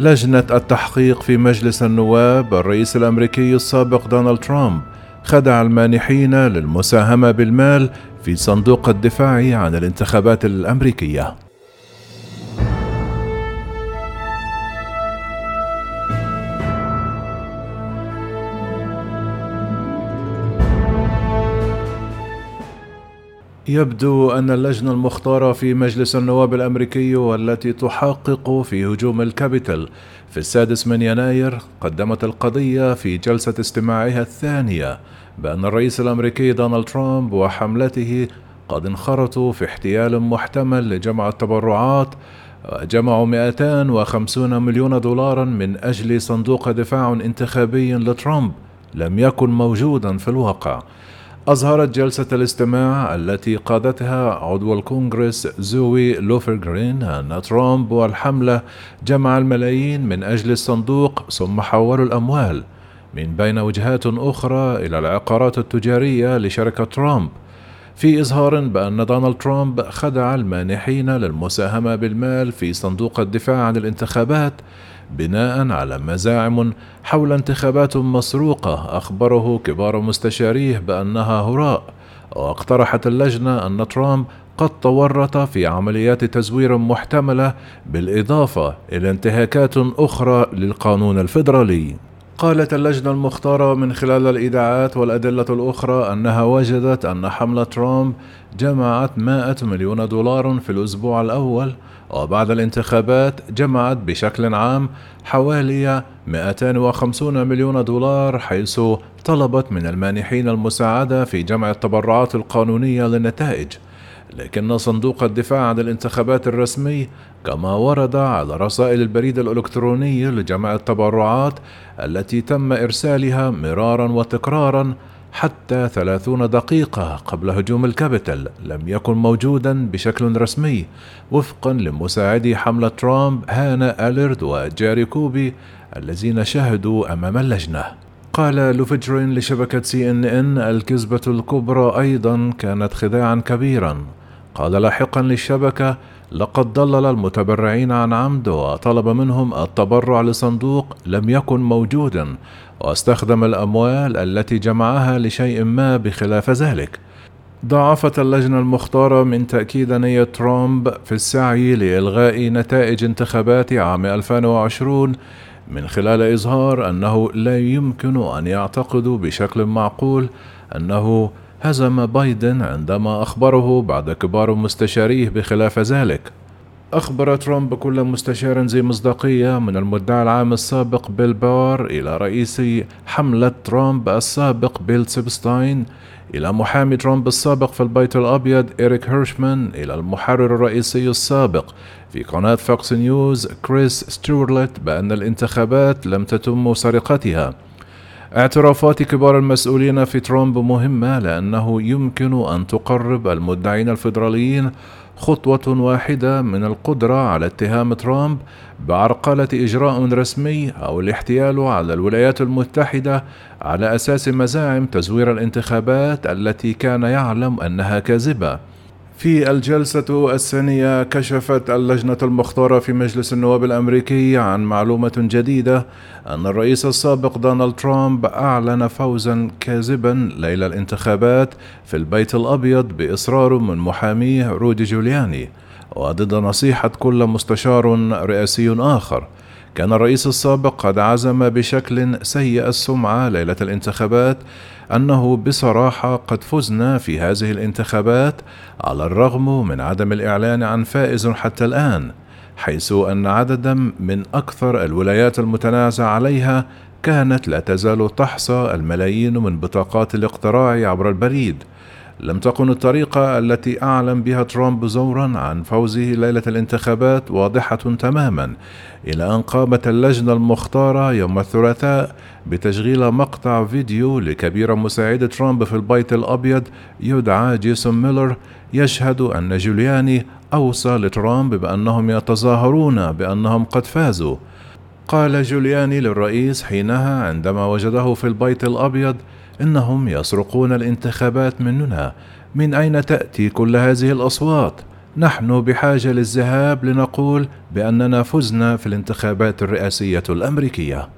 لجنة التحقيق في مجلس النواب الرئيس الأمريكي السابق دونالد ترامب خدع المانحين للمساهمة بالمال في صندوق الدفاع عن الانتخابات الأمريكية. يبدو أن اللجنة المختارة في مجلس النواب الأمريكي والتي تحقق في هجوم الكابيتال في السادس من يناير قدمت القضية في جلسة استماعها الثانية بأن الرئيس الأمريكي دونالد ترامب وحملته قد انخرطوا في احتيال محتمل لجمع التبرعات جمعوا 250 مليون دولارا من أجل صندوق دفاع انتخابي لترامب لم يكن موجودا في الواقع. أظهرت جلسة الاستماع التي قادتها عضو الكونغرس زوي لوفرغرين أن ترامب والحملة جمع الملايين من أجل الصندوق ثم حولوا الأموال. من بين وجهات أخرى إلى العقارات التجارية لشركة ترامب. في إظهار بأن دونالد ترامب خدع المانحين للمساهمة بالمال في صندوق الدفاع عن الانتخابات بناء على مزاعم حول انتخابات مسروقة أخبره كبار مستشاريه بأنها هراء واقترحت اللجنة أن ترامب قد تورط في عمليات تزوير محتملة بالإضافة إلى انتهاكات أخرى للقانون الفيدرالي. قالت اللجنة المختارة من خلال الإيداعات والأدلة الأخرى أنها وجدت أن حملة ترامب جمعت 100 مليون دولار في الأسبوع الأول وبعد الانتخابات جمعت بشكل عام حوالي 250 مليون دولار حيث طلبت من المانحين المساعدة في جمع التبرعات القانونية للنتائج. لكن صندوق الدفاع عن الانتخابات الرسمي كما ورد على رسائل البريد الإلكتروني لجمع التبرعات التي تم إرسالها مرارا وتكرارا حتى ثلاثون دقيقة قبل هجوم الكابيتال لم يكن موجودا بشكل رسمي وفقا لمساعدي حملة ترامب هانا أليرد وجاري كوبي الذين شهدوا أمام اللجنة. قال لوفجرين لشبكة CNN الكذبة الكبرى أيضا كانت خداعا كبيرا. قال لاحقا للشبكة لقد ضلل المتبرعين عن عمد وطلب منهم التبرع لصندوق لم يكن موجودا واستخدم الأموال التي جمعها لشيء ما بخلاف ذلك. ضاعفت اللجنة المختارة من تأكيد نية ترامب في السعي لإلغاء نتائج انتخابات عام 2020 من خلال إظهار أنه لا يمكن أن يعتقدوا بشكل معقول أنه هزم بايدن عندما أخبره بعض كبار مستشاريه بخلاف ذلك. أخبر ترامب كل مستشار ذي مصداقية من المدعي العام السابق بيل بار إلى رئيس حملة ترامب السابق بيل ستيبين إلى محامي ترامب السابق في البيت الأبيض إريك هيرشمان إلى المحرر الرئيسي السابق. في قناة فوكس نيوز كريس ستيروالت بأن الانتخابات لم تتم سرقتها. اعترافات كبار المسؤولين في ترامب مهمة لأنه يمكن أن تقرب المدعين الفيدراليين خطوة واحدة من القدرة على اتهام ترامب بعرقلة إجراء رسمي أو الاحتيال على الولايات المتحدة على أساس مزاعم تزوير الانتخابات التي كان يعلم أنها كاذبة. في الجلسة الثانية كشفت اللجنة المختارة في مجلس النواب الأمريكي عن معلومة جديدة أن الرئيس السابق دونالد ترامب أعلن فوزا كاذبا ليلة الانتخابات في البيت الأبيض بإصرار من محاميه رودي جولياني وضد نصيحة كل مستشار رئاسي آخر. كان الرئيس السابق قد عزم بشكل سيء السمعة ليلة الانتخابات أنه بصراحة قد فزنا في هذه الانتخابات على الرغم من عدم الإعلان عن فائز حتى الآن حيث أن عددا من أكثر الولايات المتنازع عليها كانت لا تزال تحصى الملايين من بطاقات الاقتراع عبر البريد. لم تكن الطريقة التي أعلن بها ترامب زورا عن فوزه ليلة الانتخابات واضحة تماما إلى أن قامت اللجنة المختارة يوم الثلاثاء بتشغيل مقطع فيديو لكبير مساعد ترامب في البيت الأبيض يدعى جيسون ميلر يشهد أن جولياني أوصى لترامب بأنهم يتظاهرون بأنهم قد فازوا. قال جولياني للرئيس حينها عندما وجده في البيت الأبيض إنهم يسرقون الانتخابات مننا من أين تأتي كل هذه الأصوات؟ نحن بحاجة للذهاب لنقول بأننا فزنا في الانتخابات الرئاسية الأمريكية